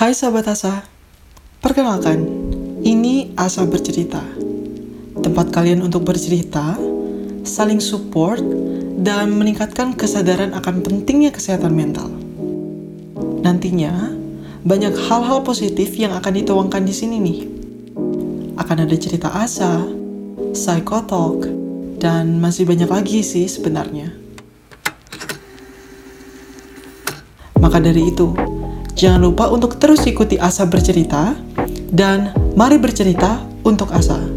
Hai sahabat Asa, perkenalkan, ini Asa Bercerita. Tempat kalian untuk bercerita, saling support, dan meningkatkan kesadaran akan pentingnya kesehatan mental. Nantinya, banyak hal-hal positif yang akan dituangkan di sini nih. Akan ada cerita Asa, psychotalk, dan masih banyak lagi sih sebenarnya. Maka dari itu, jangan lupa untuk terus ikuti Asa bercerita dan mari bercerita untuk Asa.